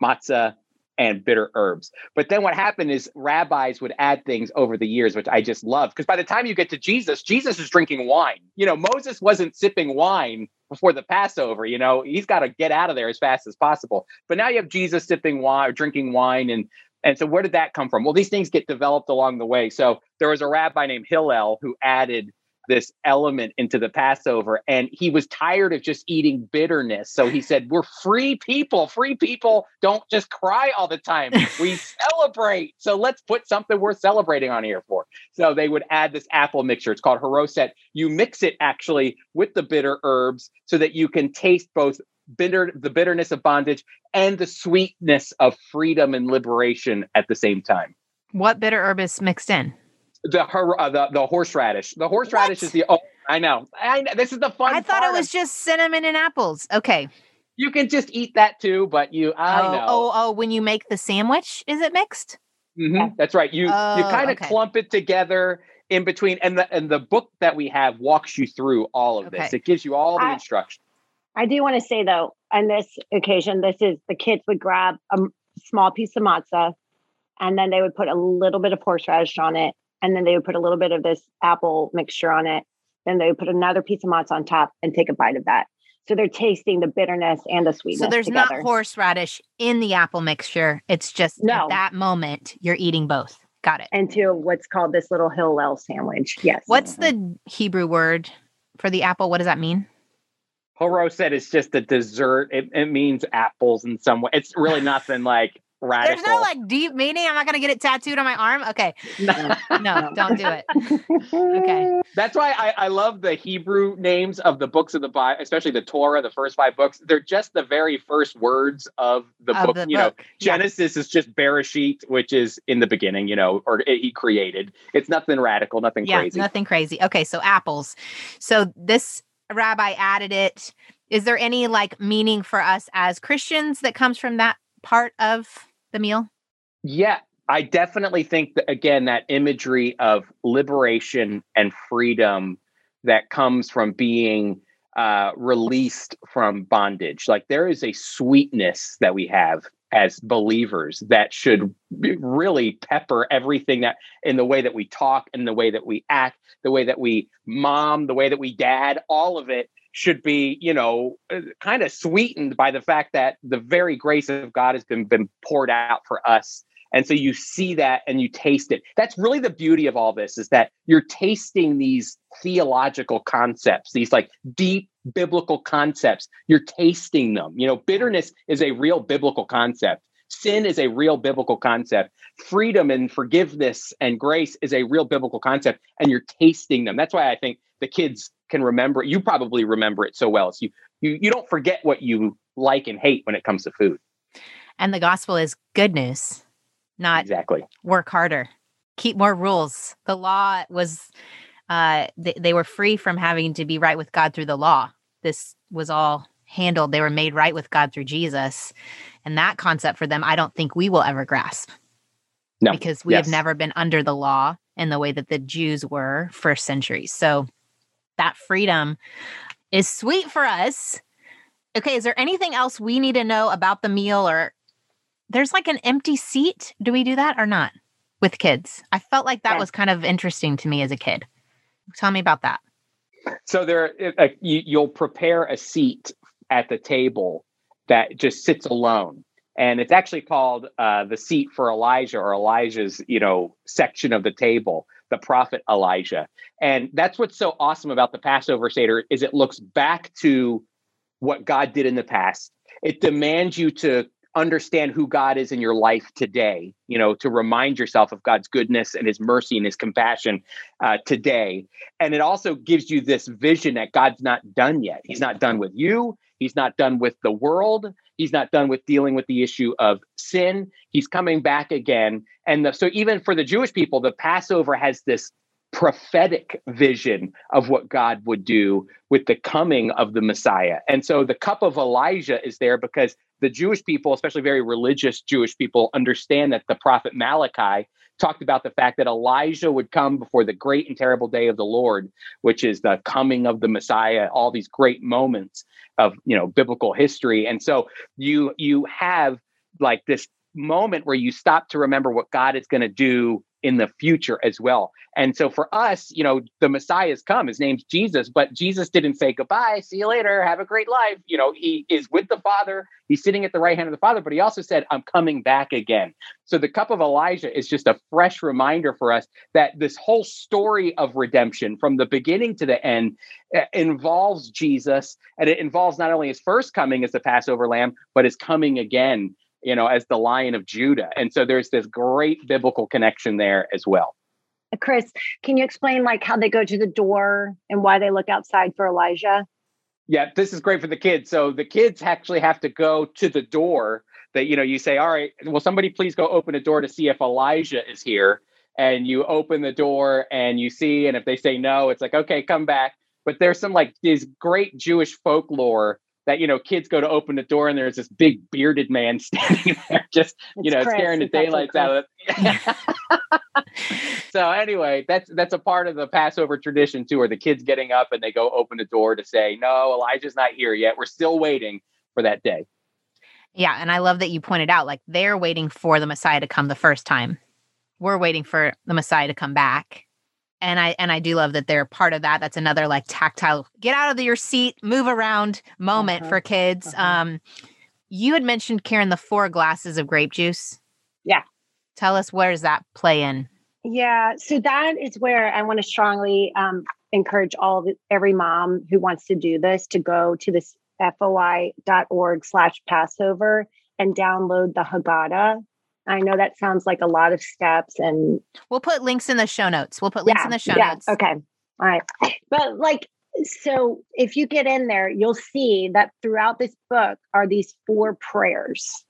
matzah, and bitter herbs. But then what happened is rabbis would add things over the years, which I just love. Because by the time you get to Jesus, Jesus is drinking wine. You know, Moses wasn't sipping wine before the Passover. You know, he's got to get out of there as fast as possible. But now you have Jesus sipping wine or drinking wine and and so where did that come from? Well, these things get developed along the way. So there was a rabbi named Hillel who added this element into the Passover and he was tired of just eating bitterness. So he said, We're free people. Free people don't just cry all the time. We celebrate. So let's put something worth celebrating on here for. So they would add this apple mixture. It's called haroset. You mix it actually with the bitter herbs so that you can taste both bitter the bitterness of bondage and the sweetness of freedom and liberation at the same time. What bitter herb is mixed in? The her, uh, the the horseradish. The horseradish What? is the oh, I know. I know. This is the fun. I thought part it was of- just cinnamon and apples. Okay. you can just eat that too, but you I oh, know. oh, oh, when you make the sandwich, is it mixed? Mhm, That's right. You you Oh, kind of okay. clump it together in between, and the and the book that we have walks you through all of this. It gives you all the I- instructions. I do want to say though, on this occasion, this is the kids would grab a small piece of matzah, and then they would put a little bit of horseradish on it, and then they would put a little bit of this apple mixture on it. Then they would put another piece of matzah on top and take a bite of that. So they're tasting the bitterness and the sweetness. So there's together. not horseradish in the apple mixture. It's just No. at that moment you're eating both. Got it. into what's called this little Hillel sandwich. Yes. What's mm-hmm. the Hebrew word for the apple? What does that mean? Horoset is just a dessert. It, it means apples in some way. It's really nothing like radical. There's no like deep meaning. I'm not gonna get it tattooed on my arm. Okay. No, don't do it. Okay. That's why I, I love the Hebrew names of the books of the Bible, especially the Torah, the first five books. They're just the very first words of the Of book. the you know, book. Yeah. Genesis is just Bereshit, which is in the beginning, you know, or it, he created. It's nothing radical, nothing yeah, crazy. nothing crazy. Okay, so apples. So this rabbi added it. Is there any like meaning for us as Christians that comes from that part of the meal? Yeah, I definitely think that again that imagery of liberation and freedom that comes from being uh, released from bondage. Like there is a sweetness that we have as believers that should really pepper everything that in the way that we talk and the way that we act, the way that we mom, the way that we dad, all of it should be, you know, uh, kind of sweetened by the fact that the very grace of God has been, been poured out for us. And so you see that and you taste it. That's really the beauty of all this is that you're tasting these theological concepts, these like deep biblical concepts. You're tasting them. You know, bitterness is a real biblical concept. Sin is a real biblical concept. Freedom and forgiveness and grace is a real biblical concept, and you're tasting them. That's why I think the kids can remember. You probably remember it so well. So you you you don't forget what you like and hate when it comes to food. And the gospel is good news, not exactly work harder, keep more rules. The law was uh they, they were free from having to be right with God through the law. This was all handled. They were made right with God through Jesus. And that concept for them, I don't think we will ever grasp. No. Because we Yes. have never been under the law in the way that the Jews were for centuries. So that freedom is sweet for us. Okay, is there anything else we need to know about the meal or there's like an empty seat? Do we do that or not with kids? I felt like that Yeah. was kind of interesting to me as a kid. Tell me about that. So there, uh, you, you'll prepare a seat at the table that just sits alone, and it's actually called uh, the seat for Elijah or Elijah's, you know, section of the table, the prophet Elijah. And that's what's so awesome about the Passover Seder is it looks back to what God did in the past. It demands you to understand who God is in your life today, you know, to remind yourself of God's goodness and his mercy and his compassion uh, today. And it also gives you this vision that God's not done yet. He's not done with you. He's not done with the world. He's not done with dealing with the issue of sin. He's coming back again. And the, so, even for the Jewish people, the Passover has this prophetic vision of what God would do with the coming of the Messiah. And so, the cup of Elijah is there because the Jewish people, especially very religious Jewish people, understand that the prophet Malachi talked about the fact that Elijah would come before the great and terrible day of the Lord, which is the coming of the Messiah, all these great moments of, you know, biblical history. And so you you have like this moment where you stop to remember what God is going to do in the future as well. And so for us, you know, the Messiah has come. His name's Jesus, but Jesus didn't say goodbye, see you later, have a great life. You know, he is with the Father. He's sitting at the right hand of the Father, but he also said, I'm coming back again. So the cup of Elijah is just a fresh reminder for us that this whole story of redemption from the beginning to the end uh, involves Jesus and it involves not only his first coming as the Passover lamb, but his coming again, you know, as the lion of Judah. And so there's this great biblical connection there as well. Chris, can you explain like how they go to the door and why they look outside for Elijah? Yeah, this is great for the kids. So the kids actually have to go to the door that, you know, you say, all right, will somebody please go open a door to see if Elijah is here? And you open the door and you see, and if they say no, it's like, okay, come back. But there's some like this great Jewish folklore that, you know, kids go to open the door and there's this big bearded man standing there just, you It's know, Chris. scaring the daylights out of it. so anyway, that's that's a part of the Passover tradition too, where the kids getting up and they go open the door to say, "No, Elijah's not here yet. We're still waiting for that day." Yeah, and I love that you pointed out like they're waiting for the Messiah to come the first time. We're waiting for the Messiah to come back. And I and I do love that they're part of that. That's another like tactile get out of your seat, move around moment Uh-huh, for kids. uh-huh. Um you had mentioned Karen the four glasses of grape juice. Yeah. Tell us where does that play in? Yeah, so that is where I want to strongly um, encourage all of it, every mom who wants to do this to go to this foi.org slash Passover and download the Haggadah. I know that sounds like a lot of steps and We'll put links in the show notes. We'll put links in the show yeah, notes. Okay. All right. But like, so if you get in there, you'll see that throughout this book are these four prayers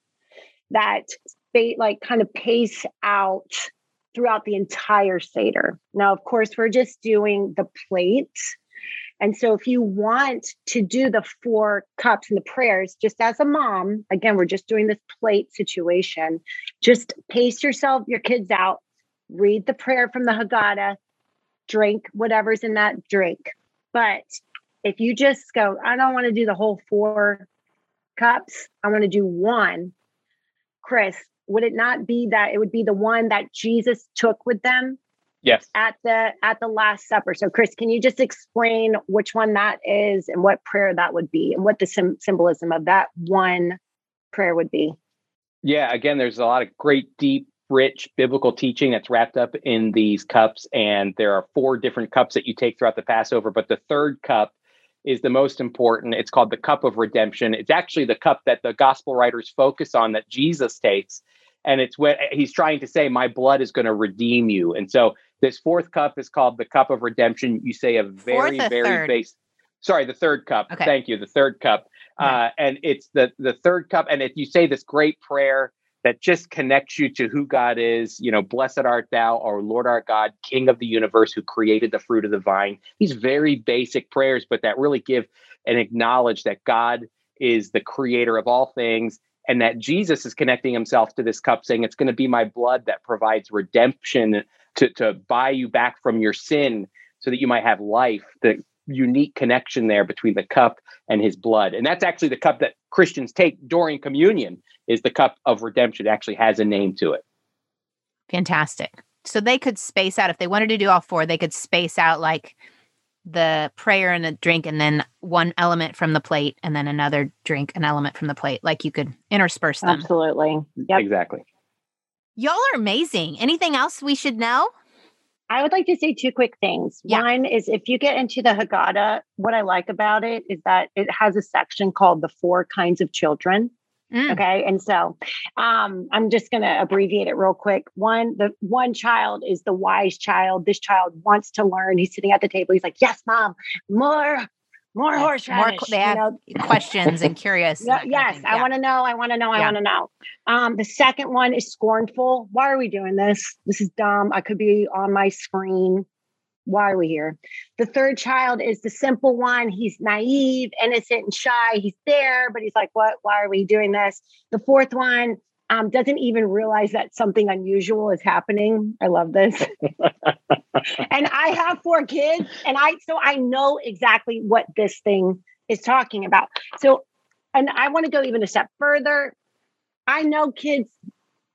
that they like kind of pace out throughout the entire Seder. Now, of course, we're just doing the plate. And so if you want to do the four cups and the prayers, just as a mom, again, we're just doing this plate situation, just pace yourself, your kids out, read the prayer from the Haggadah, drink whatever's in that drink. But if you just go, I don't want to do the whole four cups, I want to do one, Chris, would it not be that it would be the one that Jesus took with them Yes. at the at the last supper so chris can you just explain which one that is and what prayer that would be and what the sim- symbolism of that one prayer would be Yeah, again, there's a lot of great, deep, rich biblical teaching that's wrapped up in these cups. And there are four different cups that you take throughout the Passover. But the third cup is the most important. It's called the cup of redemption. It's actually the cup that the gospel writers focus on that Jesus takes. And it's what he's trying to say, My blood is going to redeem you. And so this fourth cup is called the cup of redemption. You say a very, very third? base. Sorry, the third cup. Okay. Thank you. The third cup. Uh, and it's the the third cup. And if you say this great prayer that just connects you to who God is, you know, blessed art thou, our Lord our God, King of the universe, who created the fruit of the vine. These very basic prayers, but that really give and acknowledge that God is the creator of all things and that Jesus is connecting himself to this cup, saying, It's going to be my blood that provides redemption to, to buy you back from your sin so that you might have life. The unique connection there between the cup and his blood. And that's actually the cup that Christians take during communion is the cup of redemption. It actually has a name to it. Fantastic. So they could space out if they wanted to do all four, they could space out like the prayer and a drink and then one element from the plate and then another drink, an element from the plate. Like you could intersperse them. absolutely yep Exactly. Y'all are amazing. Anything else we should know? i would like to say two quick things Yeah. one is if you get into the haggadah what i like about it is that it has a section called the four kinds of children Mm. Okay. And so um, I'm just going to abbreviate it real quick. One, the one child is the wise child. This child wants to learn. He's sitting at the table. He's like, yes, mom, more, more Yes, horseradish. more. They you know? questions and curious. and Yeah, kind of yes, thing. I want to know. I want to know. I want to know. Um, the second one is scornful. Why are we doing this? This is dumb. I could be on my screen. Why are we here? The third child is the simple one. He's naive, innocent, and shy. He's there, but he's like, "What? Why are we doing this?" The fourth one um, doesn't even realize that something unusual is happening. I love this. and I have four kids, and I so I know exactly what this thing is talking about. So, and I want to go even a step further. I know kids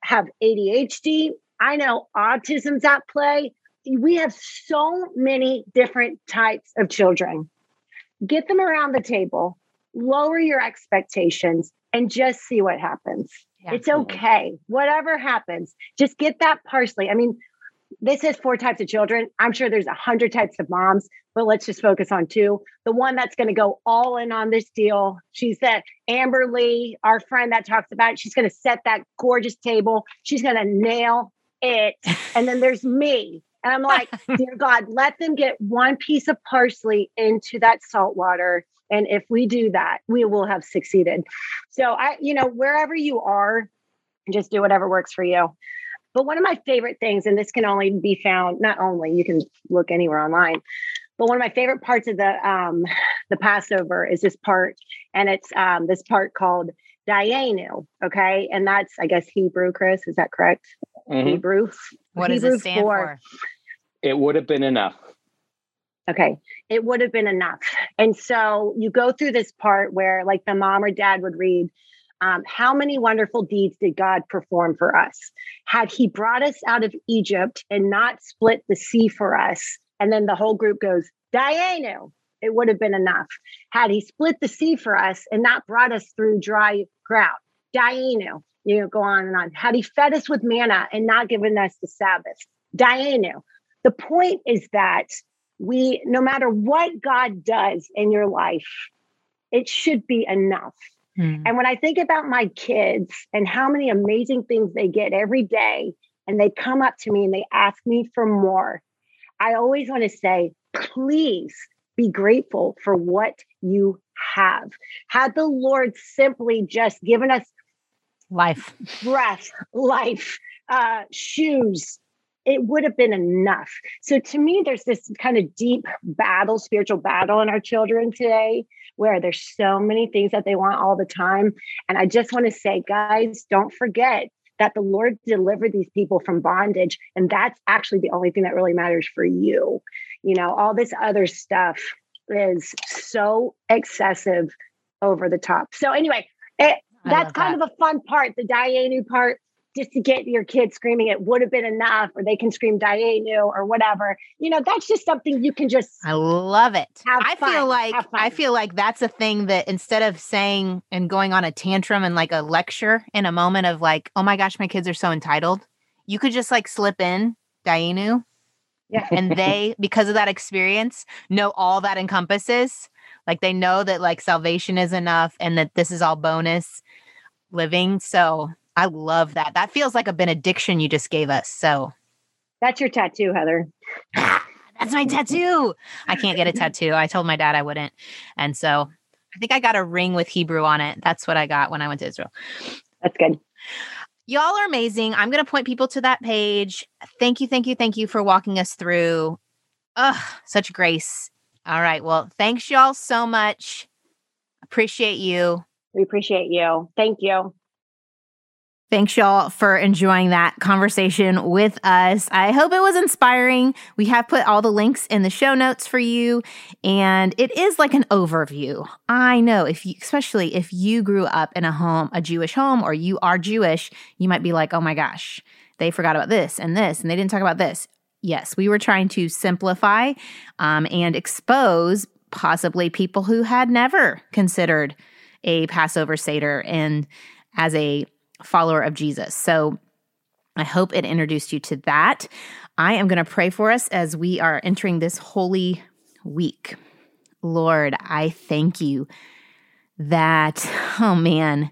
have ADHD. I know autism's at play. We have so many different types of children. Get them around the table, lower your expectations, and just see what happens. Yeah. It's okay. Whatever happens, just get that parsley. I mean, this is four types of children. I'm sure there's a hundred types of moms, but let's just focus on two. The one that's going to go all in on this deal. She's that Amber Lee, our friend that talks about it. She's going to set that gorgeous table. She's going to nail it. And then there's me. And I'm like, dear God, let them get one piece of parsley into that salt water. And if we do that, we will have succeeded. So I, you know, wherever you are, just do whatever works for you. But one of my favorite things, and this can only be found, not only you can look anywhere online, but one of my favorite parts of the um, the Passover is this part, and it's um, this part called Dayenu. Okay, and that's I guess Hebrew. Chris, is that correct? Mhm. Hebrew. What does Hebrew it stand for? It would have been enough. Okay, it would have been enough. And so you go through this part where, like, the mom or dad would read, um, How many wonderful deeds did God perform for us? Had He brought us out of Egypt and not split the sea for us? And then the whole group goes, Dayenu, it would have been enough. Had He split the sea for us and not brought us through dry ground? Dayenu, you know, go on and on. Had He fed us with manna and not given us the Sabbath? Dayenu. The point is that we no matter what god does in your life it should be enough Hmm. and when i think about my kids and how many amazing things they get every day and they come up to me and they ask me for more i always want to say please be grateful for what you have had the lord simply just given us Life. breath, life, uh, shoes, it would have been enough. So to me, there's this kind of deep battle, spiritual battle in our children today, where there's so many things that they want all the time. And I just want to say, guys, don't forget that the Lord delivered these people from bondage. And that's actually the only thing that really matters for you. You know, all this other stuff, is so excessive over the top. So anyway, it, that's kind that. of a fun part, the Dayenu part just to get your kid screaming it would have been enough or they can scream Dayenu or whatever. You know, that's just something you can just I love it. I fun, feel like I feel like that's a thing that instead of saying and going on a tantrum and like a lecture in a moment of like, oh my gosh, my kids are so entitled, you could just like slip in Dayenu. Yeah. and they, because of that experience, know all that encompasses. Like they know that like salvation is enough and that this is all bonus living. So I love that. That feels like a benediction you just gave us. So that's your tattoo, Heather. that's my tattoo. I can't get a tattoo. I told my dad I wouldn't. And so I think I got a ring with Hebrew on it. That's what I got when I went to Israel. That's good. Y'all are amazing. I'm going to point people to that page. Thank you, thank you, thank you for walking us through. Ugh, such grace. All right. Well, thanks y'all so much. Appreciate you. We appreciate you. Thank you. Thanks, y'all, for enjoying that conversation with us. I hope it was inspiring. We have put all the links in the show notes for you, and it is like an overview. I know if you, especially if you grew up in a home, a Jewish home, or you are Jewish, you might be like, oh my gosh, they forgot about this and this, and they didn't talk about this. Yes, we were trying to simplify um, and expose possibly people who had never considered a Passover Seder and as a follower of Jesus. So I hope it introduced you to that. I am going to pray for us as we are entering this holy week. Lord, I thank you that, oh man,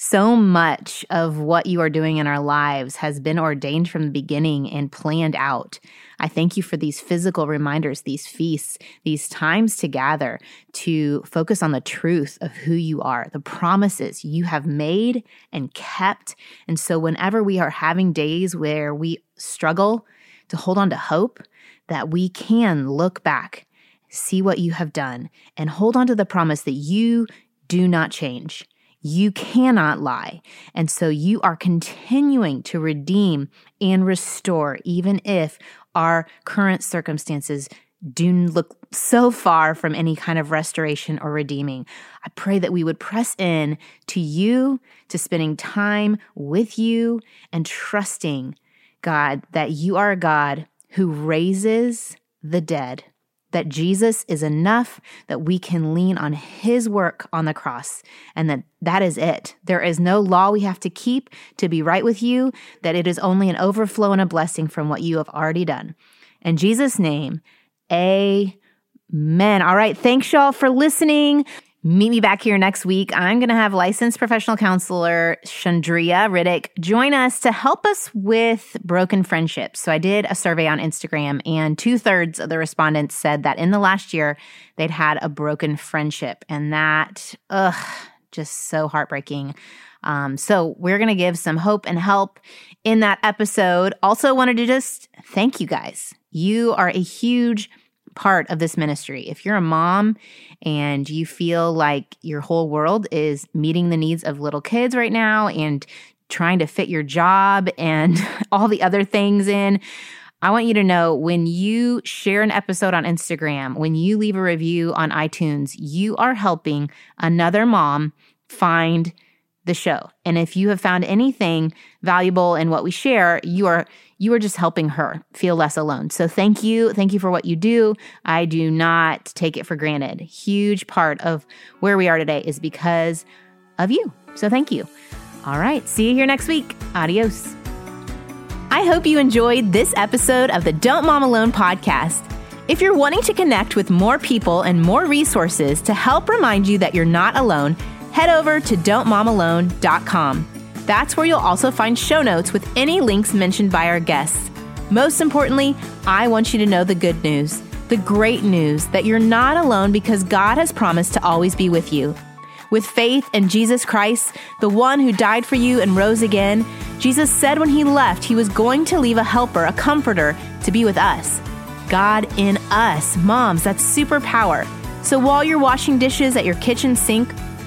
so much of what you are doing in our lives has been ordained from the beginning and planned out. I thank you for these physical reminders, these feasts, these times to gather to focus on the truth of who you are, the promises you have made and kept. And so, whenever we are having days where we struggle to hold on to hope, that we can look back, see what you have done, and hold on to the promise that you do not change you cannot lie. And so you are continuing to redeem and restore, even if our current circumstances do look so far from any kind of restoration or redeeming. I pray that we would press in to you, to spending time with you, and trusting, God, that you are a God who raises the dead that Jesus is enough, that we can lean on his work on the cross, and that that is it. There is no law we have to keep to be right with you, that it is only an overflow and a blessing from what you have already done. In Jesus' name, amen. All right. Thanks, y'all, for listening. Meet me back here next week. I'm going to have licensed professional counselor Chandria Riddick join us to help us with broken friendships. So I did a survey on Instagram, and two thirds of the respondents said that in the last year they'd had a broken friendship, and that, ugh, just so heartbreaking. Um, so we're going to give some hope and help in that episode. Also, wanted to just thank you guys. You are a huge part of this ministry. If you're a mom and you feel like your whole world is meeting the needs of little kids right now and trying to fit your job and all the other things in, I want you to know when you share an episode on Instagram, when you leave a review on iTunes, you are helping another mom find the show. And if you have found anything valuable in what we share, you are you are just helping her feel less alone. So thank you. Thank you for what you do. I do not take it for granted. Huge part of where we are today is because of you. So thank you. All right, see you here next week. Adios. I hope you enjoyed this episode of the Don't Mom Alone podcast. If you're wanting to connect with more people and more resources to help remind you that you're not alone, head over to don'tmomalone.com. That's where you'll also find show notes with any links mentioned by our guests. Most importantly, I want you to know the good news, the great news that you're not alone because God has promised to always be with you. With faith in Jesus Christ, the one who died for you and rose again, Jesus said when he left, he was going to leave a helper, a comforter, to be with us. God in us. Moms, that's superpower. So while you're washing dishes at your kitchen sink,